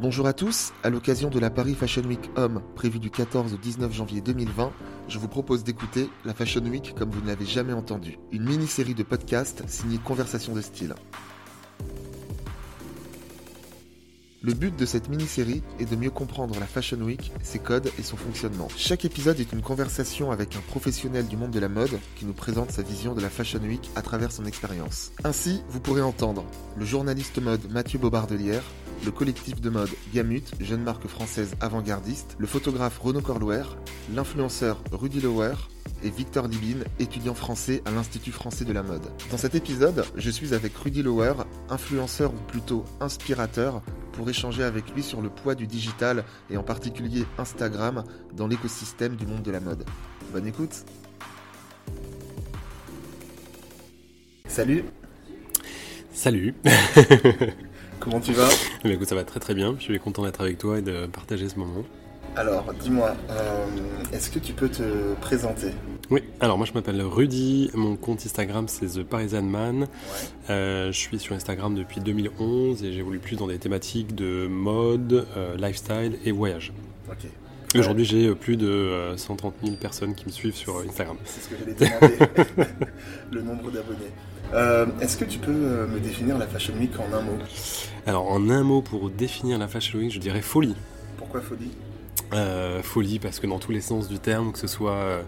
Bonjour à tous, à l'occasion de la Paris Fashion Week Homme prévue du 14 au 19 janvier 2020, je vous propose d'écouter la Fashion Week comme vous ne l'avez jamais entendu, une mini-série de podcasts signée Conversation de style. Le but de cette mini-série est de mieux comprendre la Fashion Week, ses codes et son fonctionnement. Chaque épisode est une conversation avec un professionnel du monde de la mode qui nous présente sa vision de la Fashion Week à travers son expérience. Ainsi, vous pourrez entendre le journaliste mode Mathieu Bobardelière, le collectif de mode Gamut, jeune marque française avant-gardiste, le photographe Renaud Corlouer, l'influenceur Rudy Lower et Victor Libine, étudiant français à l'Institut français de la mode. Dans cet épisode, je suis avec Rudy Lower, influenceur ou plutôt inspirateur, pour échanger avec lui sur le poids du digital et en particulier Instagram dans l'écosystème du monde de la mode. Bonne écoute Salut Salut Comment tu vas Mais écoute, ça va très très bien. Je suis content d'être avec toi et de partager ce moment. Alors, dis-moi, euh, est-ce que tu peux te présenter? Oui, alors moi je m'appelle Rudy, mon compte Instagram c'est The Parisian Man. Ouais. Euh, je suis sur Instagram depuis 2011 et j'évolue plus dans des thématiques de mode, euh, lifestyle et voyage. Ok. Aujourd'hui j'ai euh, plus de euh, 130 000 personnes qui me suivent sur euh, Instagram. C'est ce que j'allais demander, le nombre d'abonnés. Euh, est-ce que tu peux euh, me définir la Fashion Week en un mot? Alors en un mot pour définir la Fashion Week, je dirais folie. Pourquoi folie? Euh, folie parce que dans tous les sens du terme, que ce soit euh,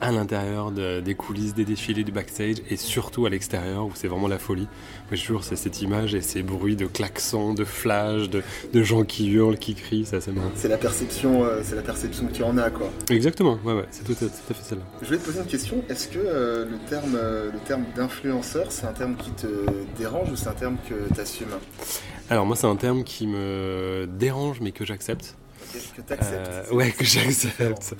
à l'intérieur de- des coulisses, des défilés, du backstage et surtout à l'extérieur où c'est vraiment la folie. J'ai toujours c'est cette image et ces bruits de klaxons, de flash, de, de gens qui hurlent, qui crient, c'est assez marrant. C'est la perception, euh, c'est la perception que tu en as, quoi. Exactement, ouais ouais, c'est tout, à- tout à fait celle-là. Je voulais te poser une question. Est-ce que euh, le terme, euh, le terme d'influenceur, c'est un terme qui te dérange ou c'est un terme que tu assumes Alors moi c'est un terme qui me dérange mais que j'accepte. Que tu acceptes Euh, ouais, que j'accepte.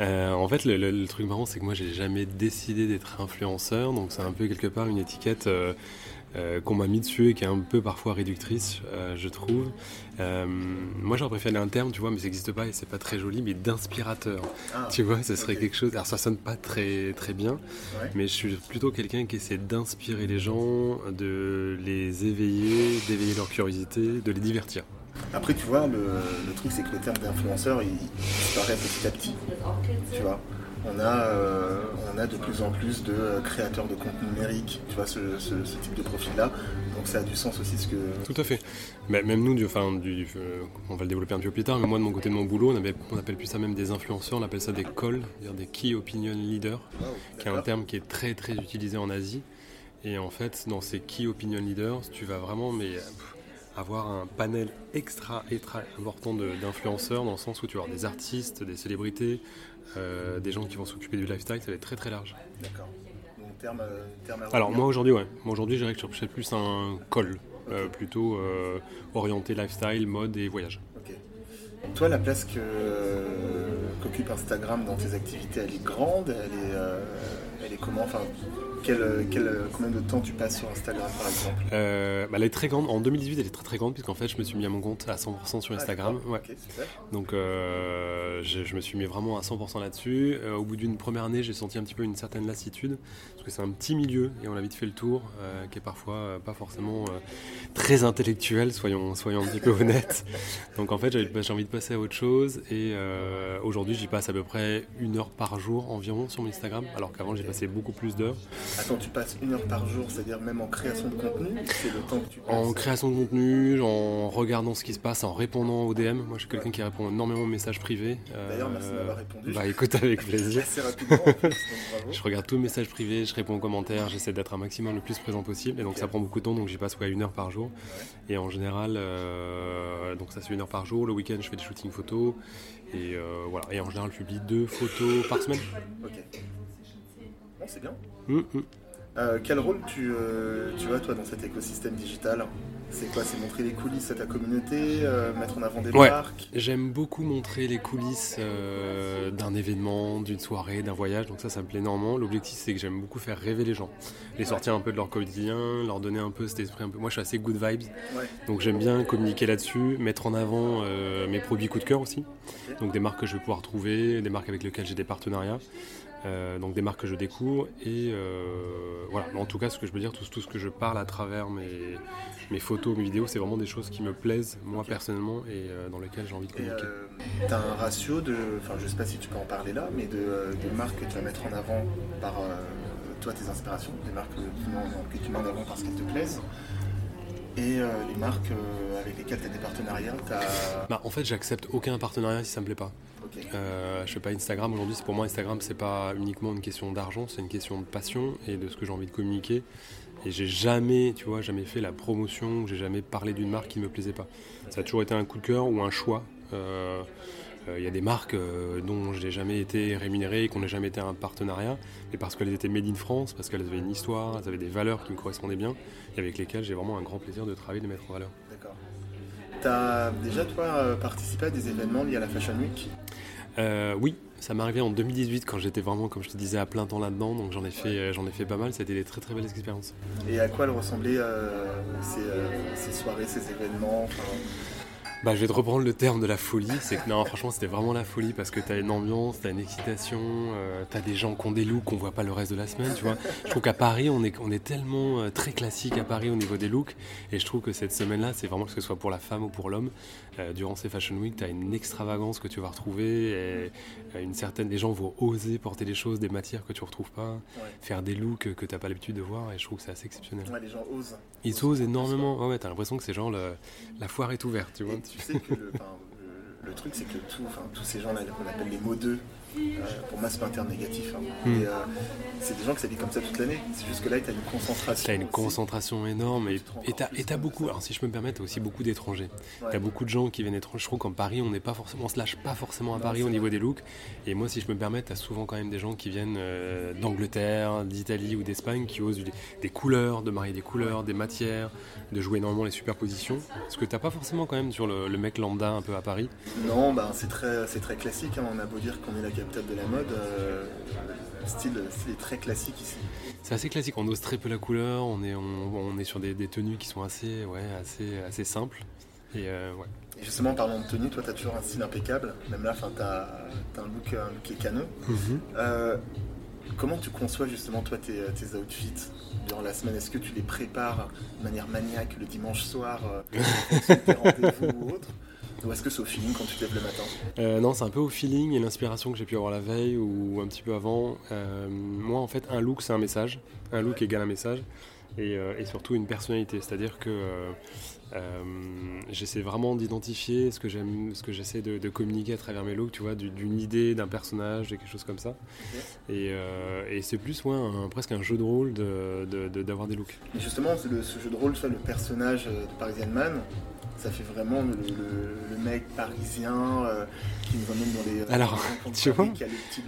Euh, en fait, le, le- le truc marrant, c'est que moi, j'ai jamais décidé d'être influenceur, donc c'est un peu quelque part une étiquette euh, euh, qu'on m'a mis dessus et qui est un peu parfois réductrice, euh, je trouve. Euh, moi, j'aurais préféré un terme, tu vois, mais ça n'existe pas et c'est pas très joli, mais d'inspirateur. Ah, Tu vois, ce serait quelque chose. Alors, ça sonne pas très très bien, ouais. mais je suis plutôt quelqu'un qui essaie d'inspirer les gens, de les éveiller, d'éveiller leur curiosité, de les divertir. Après, tu vois, le, le truc, c'est que le terme d'influenceur, il, il disparaît petit à petit. Tu vois on a, euh, on a de plus en plus de euh, créateurs de contenu numérique, tu vois, ce, ce- ce type de profil-là. Donc ça a du sens aussi ce que... Tout à fait. Mais même nous, du, enfin, du, euh, on va le développer un petit peu plus tard, mais moi de mon côté de mon boulot, on, avait- on appelle plus ça même des influenceurs, on appelle ça des calls, des key opinion leaders, Wow, qui est un terme qui est très très utilisé en Asie. Et en fait, dans ces key opinion leaders, tu vas vraiment mais, pff, avoir un panel extra, extra important d'influenceurs, dans le sens où tu vas avoir des artistes, des célébrités, euh, des gens qui vont s'occuper du lifestyle, ça va être très très large. D'accord. Donc terme, terme à Alors moi aujourd'hui, ouais. Moi aujourd'hui, je dirais que je cherchais plus un call, euh, plutôt euh, orienté lifestyle, mode et voyage. Ok. Toi, la place qu'occupe Instagram dans tes activités, elle est grande, elle est, elle est comment? Enfin, quel, quel- combien de temps tu passes sur Instagram, par exemple Euh, bah, elle est très grande. En 2018, elle est très très grande puisqu'en fait, je me suis mis à mon compte à 100% sur Instagram. Ah, Ouais. Ok, super. Donc, euh, je, je me suis mis vraiment à 100% là-dessus. Euh, au bout d'une première année, j'ai senti un petit peu une certaine lassitude parce que c'est un petit milieu et on a vite fait le tour, euh, qui est parfois euh, pas forcément euh, très intellectuel, soyons soyons un petit peu honnêtes. Donc, en fait, j'avais j'ai envie de passer à autre chose et euh, aujourd'hui, j'y passe à peu près une heure par jour environ sur mon Instagram, alors qu'avant, j'ai passé beaucoup plus d'heures. Attends, tu passes une heure par jour, c'est-à-dire même en création de contenu C'est le temps que tu passes En création de contenu, en regardant ce qui se passe, en répondant aux DM. Moi, je suis quelqu'un qui répond énormément aux messages privés. D'ailleurs, merci d'avoir répondu. Bah, écoute, avec plaisir. Assez rapidement, en plus, donc bravo. Je regarde tous les messages privés, je réponds aux commentaires, j'essaie d'être un maximum le plus présent possible. Et donc, ça prend beaucoup de temps, donc j'y passe ouais, une heure par jour. Et en général, euh, donc ça c'est une heure par jour. Le week-end, je fais des shootings photos. Et euh, voilà. Et en général, je publie deux photos par semaine. Ok. Bon, c'est bien. Hum, hum. Euh, quel rôle tu, euh, tu as, toi, dans cet écosystème digital? C'est quoi? C'est montrer les coulisses à ta communauté, euh, mettre en avant des Ouais. marques? J'aime beaucoup montrer les coulisses euh, d'un événement, d'une soirée, d'un voyage, donc ça, ça me plaît énormément. L'objectif, c'est que j'aime beaucoup faire rêver les gens, les sortir un peu de leur quotidien, leur donner un peu cet esprit un peu. Moi, je suis assez good vibes, Ouais. donc j'aime bien communiquer là-dessus, mettre en avant mes produits coup de cœur aussi, donc des marques que je vais pouvoir trouver, des marques avec lesquelles j'ai des partenariats. Donc des marques que je découvre et voilà. En tout cas, ce que je veux dire, tout, tout ce que je parle à travers mes, mes photos, mes vidéos, c'est vraiment des choses qui me plaisent moi personnellement et dans lesquelles j'ai envie de communiquer. tu as un ratio de, enfin je sais pas si tu peux en parler là, mais de, de marques que tu vas mettre en avant par toi tes inspirations, des marques que tu mets en avant parce qu'elles te plaisent et euh, les marques euh, avec lesquelles tu as des partenariats bah, En fait, j'accepte aucun partenariat si ça me plaît pas. Euh, je sais pas, Instagram aujourd'hui, pour moi, Instagram, c'est pas uniquement une question d'argent, c'est une question de passion et de ce que j'ai envie de communiquer. Et j'ai jamais, tu vois, jamais fait la promotion, j'ai jamais parlé d'une marque qui ne me plaisait pas. Ça a toujours été un coup de cœur ou un choix. Il euh, y a des marques euh, dont je n'ai jamais été rémunéré et qu'on n'a jamais été un partenariat, mais parce qu'elles étaient made in France, parce qu'elles avaient une histoire, elles avaient des valeurs qui me correspondaient bien, et avec lesquelles j'ai vraiment un grand plaisir de travailler, de mettre en valeur. D'accord. Tu as déjà, toi, euh, participé à des événements liés à la Fashion Week? Oui, ça m'est arrivé en 2018 quand j'étais vraiment, comme je te disais, à plein temps là-dedans, donc j'en ai, fait, j'en ai fait pas mal, c'était des très très belles expériences. Et à quoi elles ressemblaient ces, soirées, ces événements bah, je vais te reprendre le terme de la folie. C'est que non, franchement, c'était vraiment la folie parce que t'as une ambiance, t'as une excitation, euh, t'as des gens qui ont des looks qu'on voit pas le reste de la semaine, tu vois. Je trouve qu'à Paris, on est, on est tellement euh, très classique à Paris au niveau des looks. Et je trouve que cette semaine-là, c'est vraiment que ce soit pour la femme ou pour l'homme, euh, durant ces Fashion Week, t'as une extravagance que tu vas retrouver. Et, une certaine, les gens vont oser porter des choses, des matières que tu retrouves pas, faire des looks que t'as pas l'habitude de voir. Et je trouve que c'est assez exceptionnel. Ouais, les gens osent. Ils osent, énormément. Ouais, t'as l'impression que c'est genre la foire est ouverte, tu vois tu sais que le, truc, c'est que tous ces gens-là qu'on appelle les euh, pour moi, c'est pas un terme négatif. Hein. Hmm. Euh, c'est des gens qui s'habillent comme ça toute l'année. C'est juste que là, tu as une concentration. Tu as une concentration énorme. Et tu as, beaucoup, alors si je peux me permettre, aussi beaucoup d'étrangers. Tu as beaucoup de gens qui viennent étrangers. Je trouve qu'en Paris, on n'est pas forcément, on se lâche pas forcément à Paris au niveau des looks. Et moi, si je peux me permettre, tu as souvent quand même des gens qui viennent euh, d'Angleterre, d'Italie ou d'Espagne qui osent des, couleurs, de marier des couleurs, des matières, de jouer énormément les superpositions. Ce que tu pas forcément quand même sur le, mec lambda un peu à Paris. Non, ben, c'est très, très classique. Hein. On a beau dire qu'on est la de la mode, euh, style, est très classique ici. C'est assez classique, on ose très peu la couleur, on est, on, est sur des, tenues qui sont assez, ouais, assez, assez simples. Et, euh, ouais. et justement, parlant de tenue, toi tu as toujours un style impeccable, même là tu as, as, un look, un look qui est canon. Mhm. Euh, comment tu conçois justement toi tes, tes outfits durant la semaine? Est-ce que tu les prépares de manière maniaque le dimanche soir, euh, rendez-vous ou autre? Ou est-ce que c'est au feeling quand tu te lèves le matin euh, Non, c'est un peu au feeling et l'inspiration que j'ai pu avoir la veille ou un petit peu avant. Euh, moi, en fait, un look, c'est un message. Un look égale un message. Et, euh, surtout une personnalité. C'est-à-dire que j'essaie vraiment d'identifier ce que j'aime, ce que j'essaie de, communiquer à travers mes looks, tu vois, d'une idée, d'un personnage, de quelque chose comme ça. Et, c'est plus ouais, presque un jeu de rôle d'avoir de, des looks. Et justement, ce jeu de rôle, le personnage de Parisian Man, ça fait vraiment le, mec parisien euh, qui nous emmène dans les. Alors, tu vois,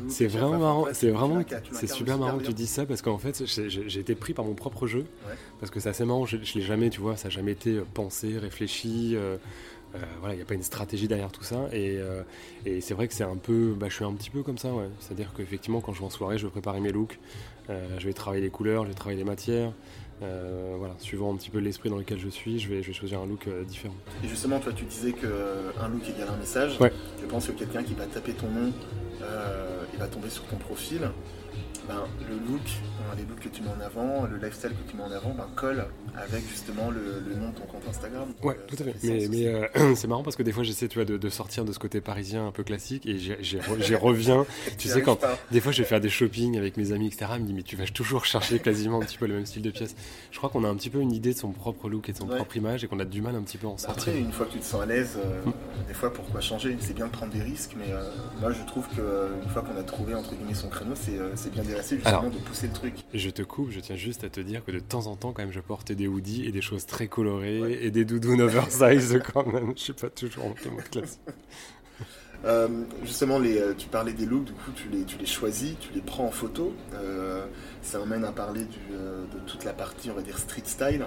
c'est vraiment marrant. C'est vraiment, c'est super marrant que tu dis ça parce qu'en fait, j'ai été pris par mon propre jeu parce que c'est assez marrant. Je, je l'ai jamais, tu vois, ça n'a jamais été euh, pensé, réfléchi. Euh, voilà, il n'y a pas une stratégie derrière tout ça. Et, et c'est vrai que c'est un peu. Bah, je suis un petit peu comme ça, ouais. C'est-à-dire qu'effectivement, quand je vais en soirée, je vais préparer mes looks. je vais travailler les couleurs, je vais travailler les matières. Euh, voilà, suivant un petit peu l'esprit dans lequel je suis, je vais, je vais choisir un look euh, différent. Et justement, toi, tu disais qu'un euh, look égale un message. Je pense que quelqu'un qui va taper ton nom, va tomber sur ton profil. Ben, le look, hein, les looks que tu mets en avant, le lifestyle que tu mets en avant, ben, colle avec justement le, nom de ton compte Instagram. Ouais, tout à fait. Mais, c'est marrant parce que des fois j'essaie tu vois, de, sortir de ce côté parisien un peu classique et j'y reviens. tu sais, quand des fois je vais faire des shopping avec mes amis, etc., ils me disent mais tu vas toujours chercher quasiment un petit peu le même style de pièce. Je crois qu'on a un petit peu une idée de son propre look et de son propre image et qu'on a du mal un petit peu à en sortir. Après, une fois que tu te sens à l'aise, euh, des fois pourquoi changer? C'est bien de prendre des risques, mais euh, moi je trouve qu'une fois qu'on a trouvé entre guillemets son créneau, c'est bien de justement de pousser le truc. Je te coupe, je tiens juste à te dire que de temps en temps, quand même, je porte des hoodies et des choses très colorées et des doudounes oversize quand même. Je suis pas toujours en mode classe. Euh, justement, les, euh, tu parlais des looks, du coup, tu les, tu les choisis, tu les prends en photo. Euh, ça m'amène à parler de toute la partie, on va dire, street style.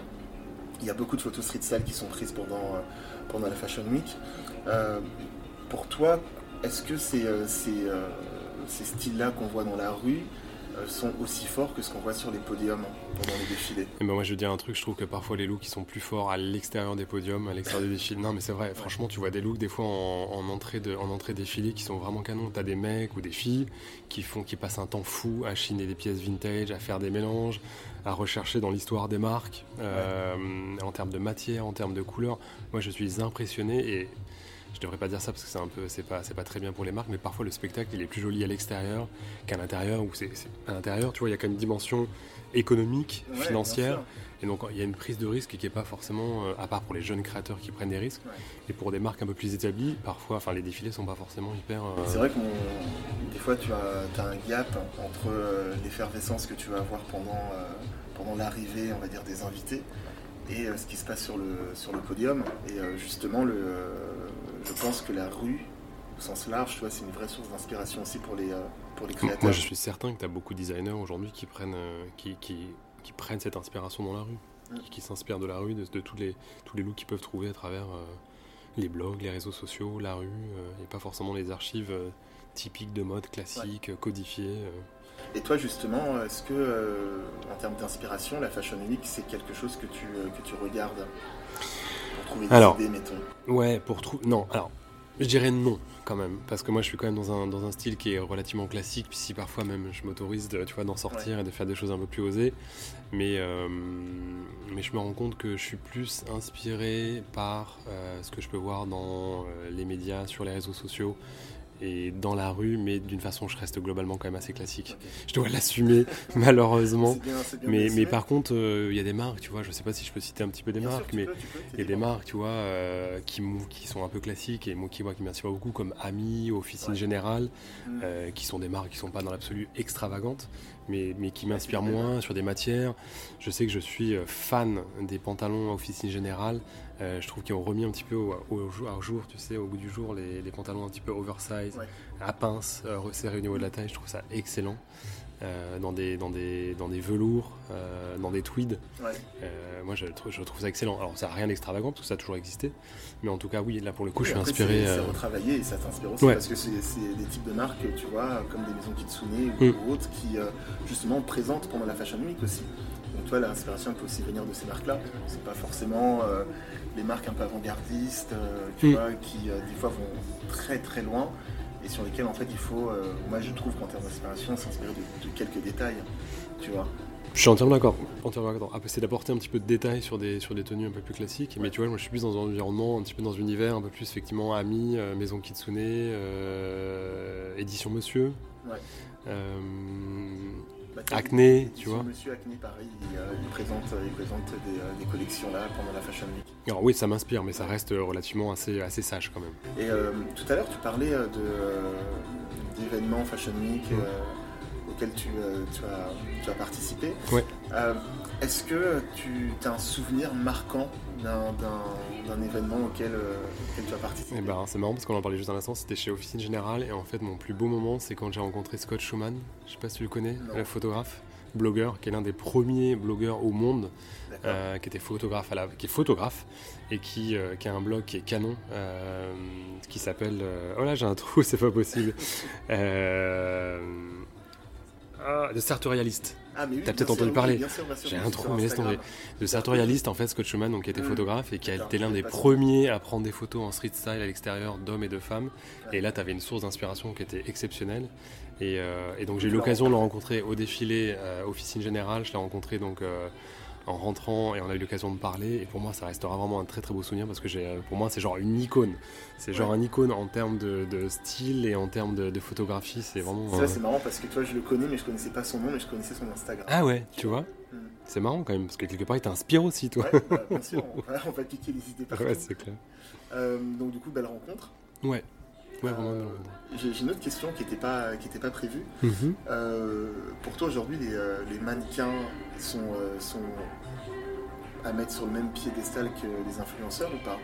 Il y a beaucoup de photos street style qui sont prises pendant, pendant la Fashion Week. pour toi, est-ce que c'est ces styles-là qu'on voit dans la rue, euh, sont aussi forts que ce qu'on voit sur les podiums pendant les défilés. Et ben moi je veux dire un truc, je trouve que parfois les looks ils sont plus forts à l'extérieur des podiums, à l'extérieur des défilés. Non mais c'est vrai, franchement tu vois des looks des fois en, entrée de en entrée défilé qui sont vraiment canons. T'as des mecs ou des filles qui font qui passent un temps fou à chiner des pièces vintage, à faire des mélanges, à rechercher dans l'histoire des marques, euh, en termes de matière, en termes de couleurs. Moi je suis impressionné et je devrais pas dire ça parce que c'est un peu, c'est pas, c'est pas très bien pour les marques, mais parfois le spectacle il est plus joli à l'extérieur qu'à l'intérieur. Où c'est, à l'intérieur, tu vois, il y a quand même une dimension économique, financière, et donc il y a une prise de risque qui est pas forcément, euh, à part pour les jeunes créateurs qui prennent des risques, et pour des marques un peu plus établies, parfois, enfin les défilés sont pas forcément hyper. Euh, c'est vrai que des fois tu as, as, un gap entre euh, l'effervescence que tu vas avoir pendant pendant l'arrivée, on va dire, des invités et ce qui se passe sur le, sur le podium. Et justement, le, je pense que la rue, au sens large, tu vois, c'est une vraie source d'inspiration aussi pour les, euh, pour les créateurs. Moi, je suis certain que tu as beaucoup de designers aujourd'hui qui prennent, euh, qui, qui, qui, prennent cette inspiration dans la rue, mm. qui, s'inspirent de la rue, de, tous, les, tous les looks qu'ils peuvent trouver à travers euh, les blogs, les réseaux sociaux, la rue, et pas forcément les archives typiques de mode classique, codifiées. Et toi, justement, est-ce que, en termes d'inspiration, la Fashion Week, c'est quelque chose que tu, que tu regardes? Alors, Ouais, pour trouver. Non, alors, je dirais non quand même, parce que moi je suis quand même dans un, dans un style qui est relativement classique, puis si parfois même je m'autorise tu vois, d'en sortir et de faire des choses un peu plus osées, mais, euh, mais je me rends compte que je suis plus inspiré par euh, ce que je peux voir dans euh, les médias, sur les réseaux sociaux, et dans la rue, mais d'une façon, je reste globalement quand même assez classique. Je dois l'assumer, malheureusement. mais, mais par contre, euh, il y a des marques, tu vois, je sais pas si je peux citer un petit peu des marques, mais il y a des marques, tu vois, euh, qui, qui sont un peu classiques et moi qui, vois, qui m'inspirent beaucoup, comme Ami, Officine Générale, mm. euh, qui sont des marques qui sont pas dans l'absolu extravagantes, mais, mais qui m'inspirent moins sur des matières. Je sais que je suis fan des pantalons Officine Générale. Euh, je trouve qu'ils ont remis un petit peu au, jour, tu sais, au bout du jour, les, pantalons un petit peu oversize, à pince, euh, resserrés au niveau de la taille. Je trouve ça excellent. Euh, dans, des, dans, des, dans des velours, dans des tweeds. moi, je, je, trouve ça excellent. Alors, ça n'a rien d'extravagant, parce que ça a toujours existé. Mais en tout cas, oui, là, pour le coup, je suis inspiré. C'est retravaillé et ça t'inspire aussi, parce que c'est des types de marques, tu vois, comme des maisons Kitsune ou mm. autres, qui, justement, présentent pendant la Fashion Week aussi. Donc, toi, l'inspiration peut aussi venir de ces marques-là. C'est pas forcément les marques un peu avant-gardistes, euh, tu mm. vois, qui euh, des fois vont très très loin et sur lesquelles en fait il faut, euh, moi je trouve qu'en termes d'inspiration, s'inspirer de, quelques détails, tu vois. Je suis entièrement d'accord. C'est d'apporter un petit peu de détails sur des, sur des tenues un peu plus classiques. Mais tu vois, moi je suis plus dans un environnement, un petit peu dans un univers un peu plus effectivement ami, maison Kitsune, édition Monsieur. Ouais. Bah, Acné, tu vois. Monsieur Acné, pareil, il, euh, présente, il présente euh, des, collections là pendant la Fashion Week. Alors oui, ça m'inspire, mais ça reste relativement assez, assez sage quand même. Et euh, tout à l'heure, tu parlais d'événements Fashion Week auxquels tu, tu, as, tu, as, participé. Ouais. Est-ce que tu as un souvenir marquant d'un événement auquel, tu as participé? Eh ben, C'est marrant parce qu'on en parlait juste un instant, c'était chez Officine Générale et en fait mon plus beau moment c'est quand j'ai rencontré Scott Schumann, je sais pas si tu le connais, le photographe, blogueur, qui est l'un des premiers blogueurs au monde, euh, qui était photographe à la, qui est photographe et qui, euh, qui a un blog qui est canon, euh, qui s'appelle, oh là j'ai un trou, c'est pas possible, ah, de Sartorialiste. Ah, mais T'as peut-être entendu parler. J'ai un trou, mais laisse tomber. Le sartorialiste, en fait, Scott Schumann, donc, qui était mm. photographe et qui a été l'un des premiers à prendre des photos en street style à l'extérieur d'hommes et de femmes. Et là, tu avais une source d'inspiration qui était exceptionnelle. Et, euh, donc, j'ai eu l'occasion de le rencontrer au défilé euh, Officine Générale. Je l'ai rencontré donc. Euh, en rentrant et on a eu l'occasion de parler. Et pour moi, ça restera vraiment un très très beau souvenir parce que j'ai, pour moi, c'est genre une icône. C'est genre un icône en termes de, style et en termes de, photographie. C'est vraiment. Ça, c'est marrant parce que toi, je le connais, mais je connaissais pas son nom, mais je connaissais son Instagram. Ah ouais, tu vois hmm. C'est marrant quand même parce que quelque part, il t'inspire aussi, toi. Ouais, bah, bien sûr, on va, piquer les idées partout. Ouais, c'est clair. Euh, donc, du coup, belle rencontre. Ouais. Euh, j'ai une autre question qui n'était pas, qui pas prévue. Mhm. Euh, pour toi, aujourd'hui, les, euh, les, mannequins sont, sont à mettre sur le même piédestal que les influenceurs ou pas?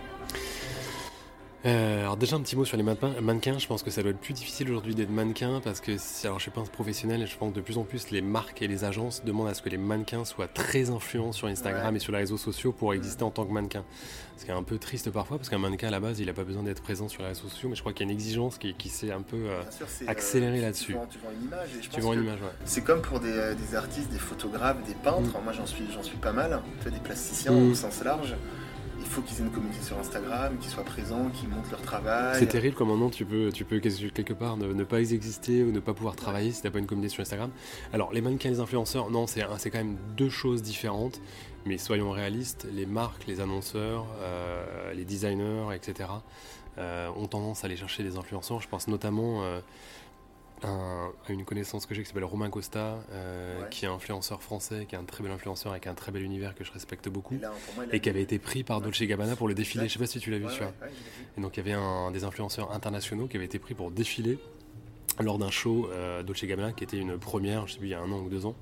Euh, alors déjà un petit mot sur les mannequins. Je pense que ça doit être plus difficile aujourd'hui d'être mannequin parce que alors je suis pas un professionnel et je pense que de plus en plus les marques et les agences demandent à ce que les mannequins soient très influents sur Instagram et sur les réseaux sociaux pour exister en tant que mannequin. Ce qui est un peu triste parfois parce qu'un mannequin à la base il a pas besoin d'être présent sur les réseaux sociaux mais je crois qu'il y a une exigence qui, s'est un peu euh, accélérée là-dessus. Tu vends, une image. tu vends une image, C'est comme pour des, artistes, des photographes, des peintres. Mm. Moi j'en suis, j'en suis pas mal. Des plasticiens mm. au sens large il faut qu'ils aient une communauté sur Instagram, qu'ils soient présents, qu'ils montrent leur travail. C'est terrible comme moment tu peux, tu peux quelque part ne, pas exister ou ne pas pouvoir travailler si tu n'as pas une communauté sur Instagram. Alors les mannequins et les influenceurs, non, c'est quand même deux choses différentes. Mais soyons réalistes, les marques, les annonceurs, euh, les designers, etc. Euh, ont tendance à aller chercher des influenceurs. Je pense notamment euh, un, une connaissance que j'ai qui s'appelle Romain Costa, euh, qui est influenceur français, qui est un très bel influenceur avec un très bel univers que je respecte beaucoup, et, qui avait été pris par Dolce Gabbana pour le défilé. Je sais pas si tu l'as vu, tu vois. Et donc il y avait un des influenceurs internationaux qui avait été pris pour défiler lors d'un show euh, Dolce Gabbana qui était une première, je sais plus, il y a un an ou deux ans.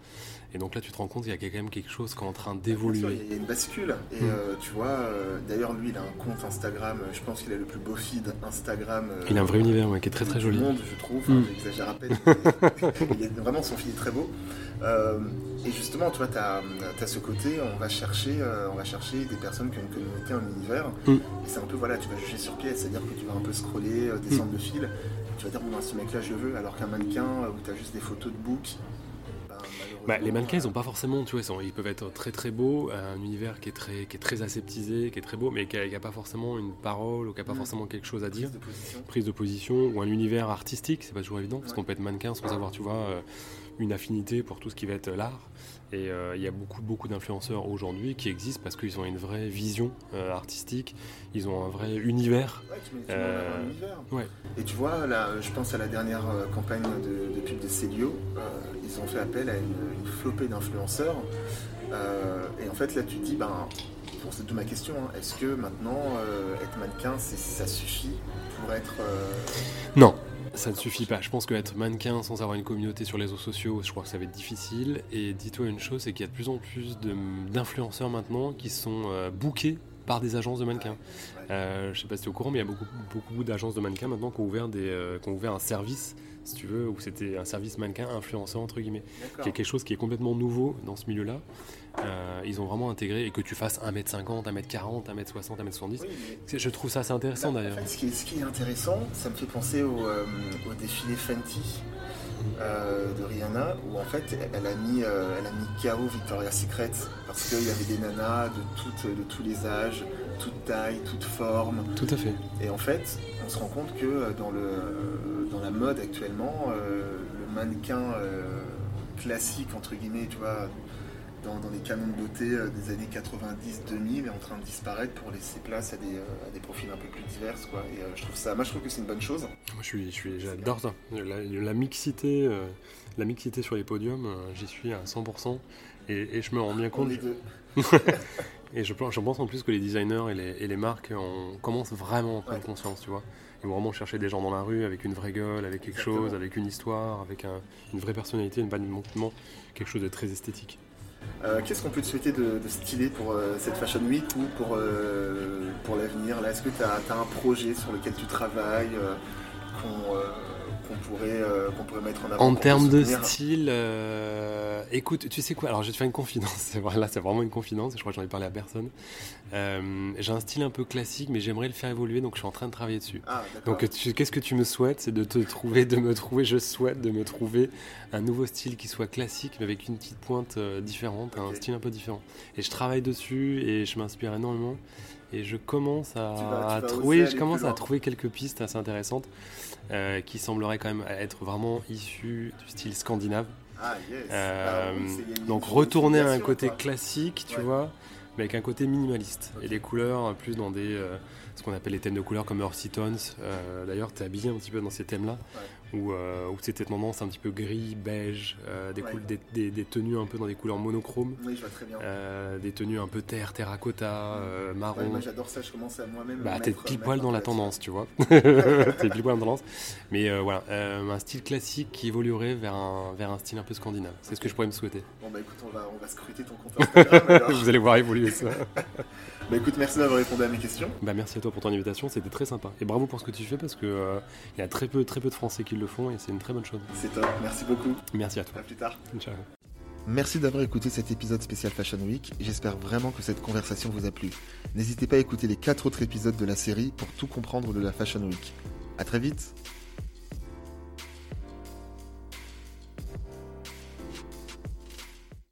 Et donc là, tu te rends compte qu'il y a quand même quelque chose qui est en train d'évoluer. Il y a une bascule. Et hmm. euh, tu vois, euh, d'ailleurs, lui, il a un compte Instagram. Je pense qu'il a le plus beau feed Instagram. Euh, il a un vrai univers qui est très très joli. monde, je trouve. Hmm. J'exagère à peine. il a, vraiment, son feed est très beau. et justement, tu vois, tu as, ce côté, on va, chercher, on va chercher des personnes qui ont une communauté, un univers. Hmm. Et c'est un peu, voilà, tu vas juger sur pied, c'est-à-dire que tu vas un peu scroller, descendre de fil. Tu vas dire, bon, ce mec-là, je le veux. Alors qu'un mannequin où tu as juste des photos de books bah, les mannequins, ils ont pas forcément, tu vois, ils, peuvent être très très beaux, un univers qui est très, qui est très aseptisé, qui est très beau, mais qui n'a pas forcément une parole ou qui n'a pas mm. forcément quelque chose à dire. Prise de position. ou un univers artistique, c'est pas toujours évident, parce qu'on peut être mannequin sans avoir, tu vois, euh, une affinité pour tout ce qui va être l'art. Et euh, il y a beaucoup, beaucoup d'influenceurs aujourd'hui qui existent parce qu'ils ont une vraie vision euh, artistique, ils ont un vrai univers. Ouais, Et tu vois, là, je pense à la dernière campagne de, pub de Célio, ils ont fait appel à une, flopée d'influenceurs. et en fait, là, tu te dis, ben, c'est toute ma question, hein, est-ce que maintenant, être mannequin, ça suffit pour être... Non, ça ne suffit pas. Je pense qu'être mannequin sans avoir une communauté sur les réseaux sociaux, je crois que ça va être difficile. Et dis-toi une chose, c'est qu'il y a de plus en plus d'influenceurs maintenant qui sont euh, bookés par des agences de mannequins. Euh, je sais pas si tu es au courant, mais il y a beaucoup, beaucoup d'agences de mannequins maintenant qui ont ouvert, des, euh, qui ont ouvert un service, si tu veux, où c'était un service mannequin influenceur, entre guillemets. Qui est quelque chose qui est complètement nouveau dans ce milieu-là. Euh, ils ont vraiment intégré, et que tu fasses 1m50, 1m40, 1m60, 1m70, je trouve ça assez intéressant bah, d'ailleurs. ce, qui est, intéressant, ça me fait penser au, euh, défilé Fenty. Euh, de Rihanna où en fait elle a mis, elle a mis KO Victoria's Secret parce qu'il y avait des nanas de, toutes, de tous les âges, toute taille, toute forme. Tout à fait. Et en fait, on se rend compte que dans, le, dans la mode actuellement, le mannequin classique entre guillemets, tu vois, dans, les canons de beauté euh, des années 90-2000 est en train de disparaître pour laisser place à des, euh, profils un peu plus divers. Quoi. Et euh, je trouve ça, moi, je trouve que c'est une bonne chose. Moi, je suis, je suis, j'adore ça. La, mixité, la mixité sur les podiums, j'y suis à 100%. Et, je me rends bien compte. et je, je, pense en plus que les designers et les, et les marques on commencent vraiment à prendre conscience, tu vois. Ils vont vraiment chercher des gens dans la rue avec une vraie gueule, avec quelque chose, avec une histoire, avec une vraie personnalité, une quelque chose de très esthétique. Euh, qu'est-ce qu'on peut te souhaiter de, stylé pour euh, cette Fashion Week ou pour, euh, l'avenir Est-ce que tu as, un projet sur lequel tu travailles pourrait, euh, qu'on pourrait mettre en avant En termes de style, euh, écoute, tu sais quoi Alors je vais te faire une confidence. Là, c'est vraiment une confidence. Je crois que j'en ai parlé à personne. Euh, j'ai un style un peu classique, mais j'aimerais le faire évoluer, donc je suis en train de travailler dessus. Ah, donc, qu'est-ce que tu me souhaites? C'est de te trouver, de me trouver. Je souhaite de me trouver un nouveau style qui soit classique, mais avec une petite pointe différente, un style un peu différent. Et je travaille dessus et je m'inspire énormément et je commence à, trouver, je commence à trouver quelques pistes assez intéressantes euh, qui sembleraient quand même être vraiment issues du style scandinave. Ah, euh, bah donc retourner à un côté classique, tu vois, mais avec un côté minimaliste. Et des couleurs plus dans des euh, ce qu'on appelle les thèmes de couleurs comme Earthy Tones. D'ailleurs, tu es habillé un petit peu dans ces thèmes-là où, euh, où c'était tendance un petit peu gris, beige, euh, des, des, tenues un peu dans des couleurs monochromes. Oui, je vois très bien. Euh, des tenues un peu terre, terracotta, marron. moi j'adore ça, je commence à moi-même. Bah, t'es pile poil dans la tendance, tu vois. t'es pile poil dans la tendance. Mais voilà, un style classique qui évoluerait vers un, vers un style un peu scandinave. C'est ce que je pourrais me souhaiter. Bon, bah écoute, on va, on va scruter ton compte Instagram. Vous allez voir évoluer ça. Bah écoute, merci d'avoir répondu à mes questions. Bah merci à toi pour ton invitation, c'était très sympa. Et bravo pour ce que tu fais parce que euh, il y a très peu, très peu de Français qui le font et c'est une très bonne chose. C'est top, merci beaucoup. Merci à toi. À plus tard. Ciao. Merci d'avoir écouté cet épisode spécial Fashion Week. J'espère vraiment que cette conversation vous a plu. N'hésitez pas à écouter les 4 autres épisodes de la série pour tout comprendre de la Fashion Week. À très vite